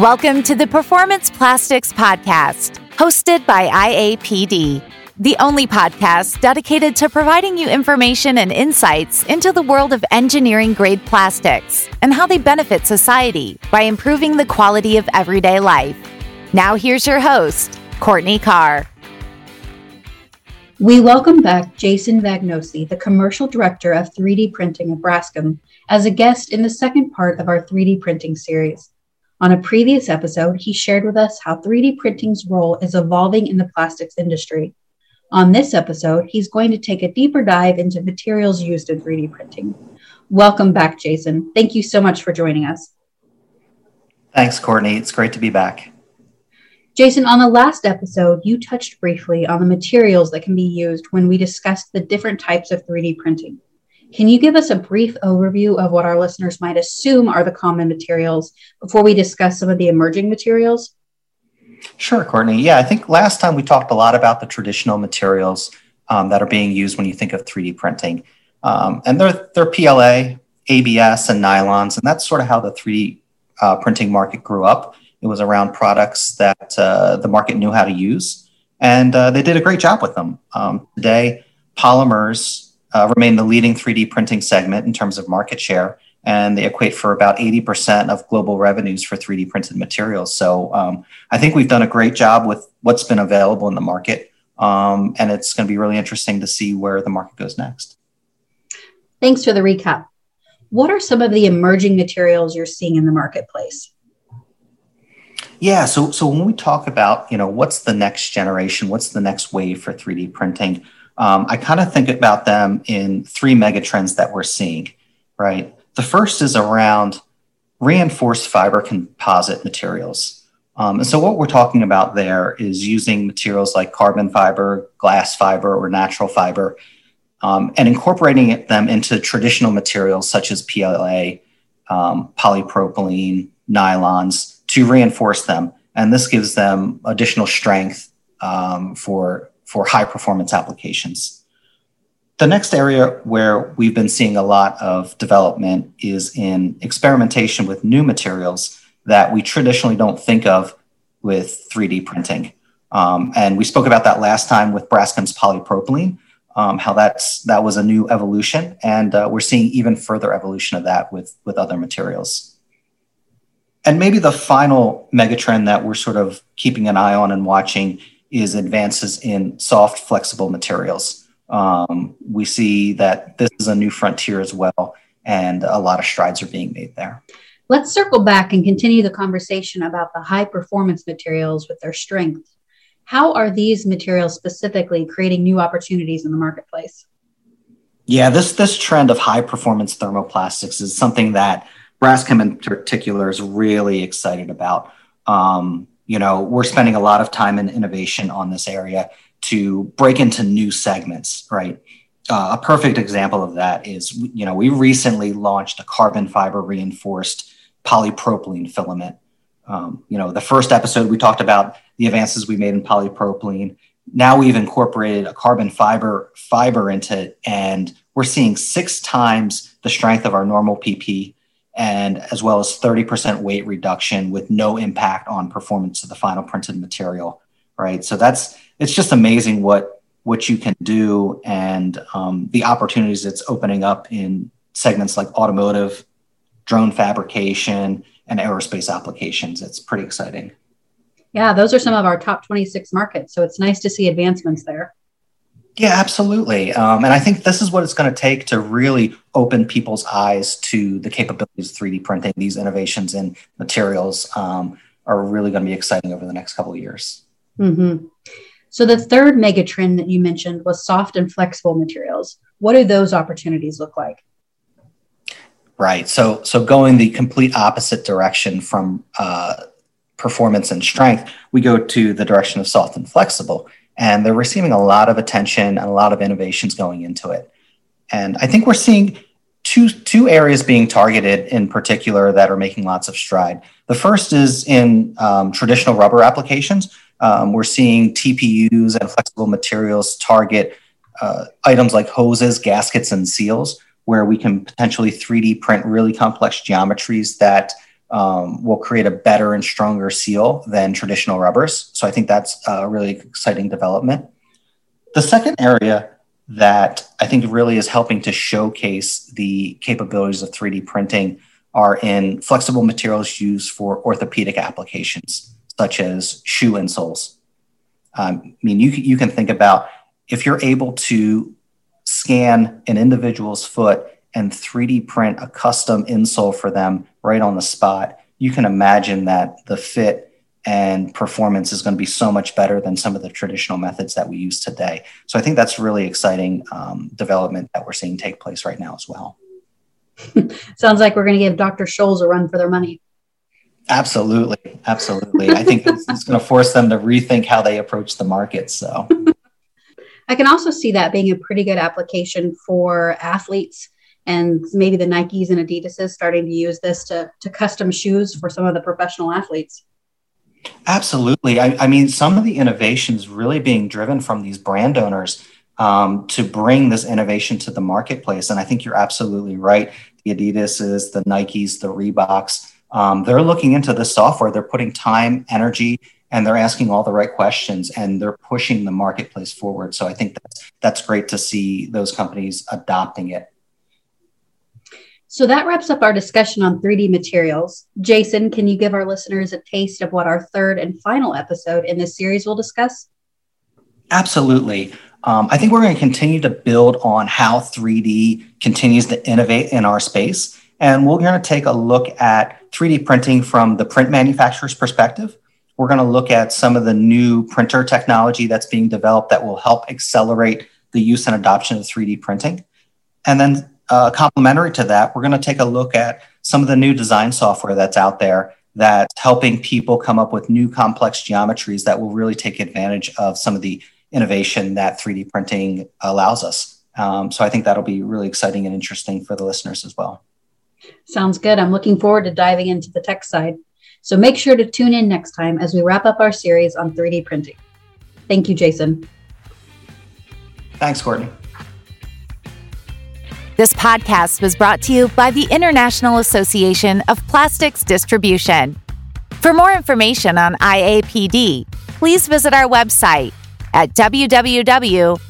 Welcome to the Performance Plastics Podcast, hosted by IAPD, the only podcast dedicated to providing you information and insights into the world of engineering grade plastics and how they benefit society by improving the quality of everyday life. Now, here's your host, Courtney Carr. We welcome back Jason Vagnozzi, the commercial director of 3D printing at Braskem, as a guest in the second part of our 3D printing series. On a previous episode, he shared with us how 3D printing's role is evolving in the plastics industry. On this episode, he's going to take a deeper dive into materials used in 3D printing. Welcome back, Jason. Thank you so much for joining us. Thanks, Courtney. It's great to be back. Jason, on the last episode, you touched briefly on the materials that can be used when we discussed the different types of 3D printing. Can you give us a brief overview of what our listeners might assume are the common materials before we discuss some of the emerging materials? Sure, Courtney. Yeah, I think last time we talked a lot about the traditional materials um, that are being used when you think of 3D printing. Um, and they're, they're PLA, ABS, and nylons. And that's sort of how the 3D uh, printing market grew up. It was around products that uh, the market knew how to use. And uh, they did a great job with them. Um, today, polymers uh, remain the leading 3D printing segment in terms of market share, and they equate for about 80% of global revenues for 3D printed materials. So um, I think we've done a great job with what's been available in the market, um, and it's going to be really interesting to see where the market goes next. Thanks for the recap. What are some of the emerging materials you're seeing in the marketplace? Yeah, so so when we talk about you know what's the next generation, what's the next wave for 3D printing, um, I kind of think about them in three megatrends that we're seeing, right? The first is around reinforced fiber composite materials. Um, and so, what we're talking about there is using materials like carbon fiber, glass fiber, or natural fiber, um, and incorporating them into traditional materials such as PLA, um, polypropylene, nylons to reinforce them. And this gives them additional strength um, for for high performance applications. The next area where we've been seeing a lot of development is in experimentation with new materials that we traditionally don't think of with 3D printing. Um, and we spoke about that last time with Braskem's polypropylene, um, how that's that was a new evolution, and uh, we're seeing even further evolution of that with with other materials. And maybe the final megatrend that we're sort of keeping an eye on and watching is advances in soft, flexible materials. Um, we see that this is a new frontier as well, and a lot of strides are being made there. Let's circle back and continue the conversation about the high performance materials with their strength. How are these materials specifically creating new opportunities in the marketplace? Yeah, this this trend of high performance thermoplastics is something that Braskem in particular is really excited about. Um, you know we're spending a lot of time and innovation on this area to break into new segments right? Uh, a perfect example of that is you know we recently launched a carbon fiber reinforced polypropylene filament. Um, you know the first episode we talked about the advances we made in polypropylene. Now we've incorporated a carbon fiber fiber into it and we're seeing six times the strength of our normal pp and as well as 30% weight reduction with no impact on performance of the final printed material right? So that's it's just amazing what what you can do and um, the opportunities it's opening up in segments like automotive drone fabrication and aerospace applications. It's pretty exciting. Yeah those are some of our top 26 markets so it's nice to see advancements there yeah, absolutely. Um, and I think this is what it's going to take to really open people's eyes to the capabilities of 3D printing. These innovations in materials um, are really going to be exciting over the next couple of years. Mm-hmm. So, the third mega trend that you mentioned was soft and flexible materials. What do those opportunities look like? Right. So, so going the complete opposite direction from uh, performance and strength, we go to the direction of soft and flexible and they're receiving a lot of attention and a lot of innovations going into it. And I think we're seeing two two areas being targeted in particular that are making lots of stride. The first is in um, traditional rubber applications. Um, we're seeing TPUs and flexible materials target uh, items like hoses, gaskets, and seals, where we can potentially 3D print really complex geometries that um, will create a better and stronger seal than traditional rubbers. So I think that's a really exciting development. The second area that I think really is helping to showcase the capabilities of 3D printing are in flexible materials used for orthopedic applications, such as shoe insoles. Um, I mean, you, you can think about if you're able to scan an individual's foot and 3D print a custom insole for them right on the spot, you can imagine that the fit and performance is going to be so much better than some of the traditional methods that we use today. So I think that's really exciting um, development that we're seeing take place right now as well. Sounds like we're going to give Dr. Scholl's a run for their money. Absolutely, absolutely. I think it's, it's going to force them to rethink how they approach the market. So I can also see that being a pretty good application for athletes and maybe the Nikes and Adidases starting to use this to, to custom shoes for some of the professional athletes. Absolutely. I, I mean, some of the innovations really being driven from these brand owners um, to bring this innovation to the marketplace. And I think you're absolutely right. The Adidases, the Nikes, the Reeboks, um, they're looking into this software. They're putting time, energy, and they're asking all the right questions and they're pushing the marketplace forward. So I think that's, that's great to see those companies adopting it. So that wraps up our discussion on 3D materials. Jason, can you give our listeners a taste of what our third and final episode in this series will discuss? Absolutely. Um, I think we're going to continue to build on how 3D continues to innovate in our space. And we're going to take a look at 3D printing from the print manufacturer's perspective. We're going to look at some of the new printer technology that's being developed that will help accelerate the use and adoption of 3D printing. And then uh, complementary to that, we're going to take a look at some of the new design software that's out there that's helping people come up with new complex geometries that will really take advantage of some of the innovation that 3D printing allows us. Um, so I think that'll be really exciting and interesting for the listeners as well. Sounds good. I'm looking forward to diving into the tech side. So make sure to tune in next time as we wrap up our series on 3D printing. Thank you, Jason. Thanks, Courtney. This podcast was brought to you by the International Association of Plastics Distribution. For more information on IAPD, please visit our website at www.iapd.org.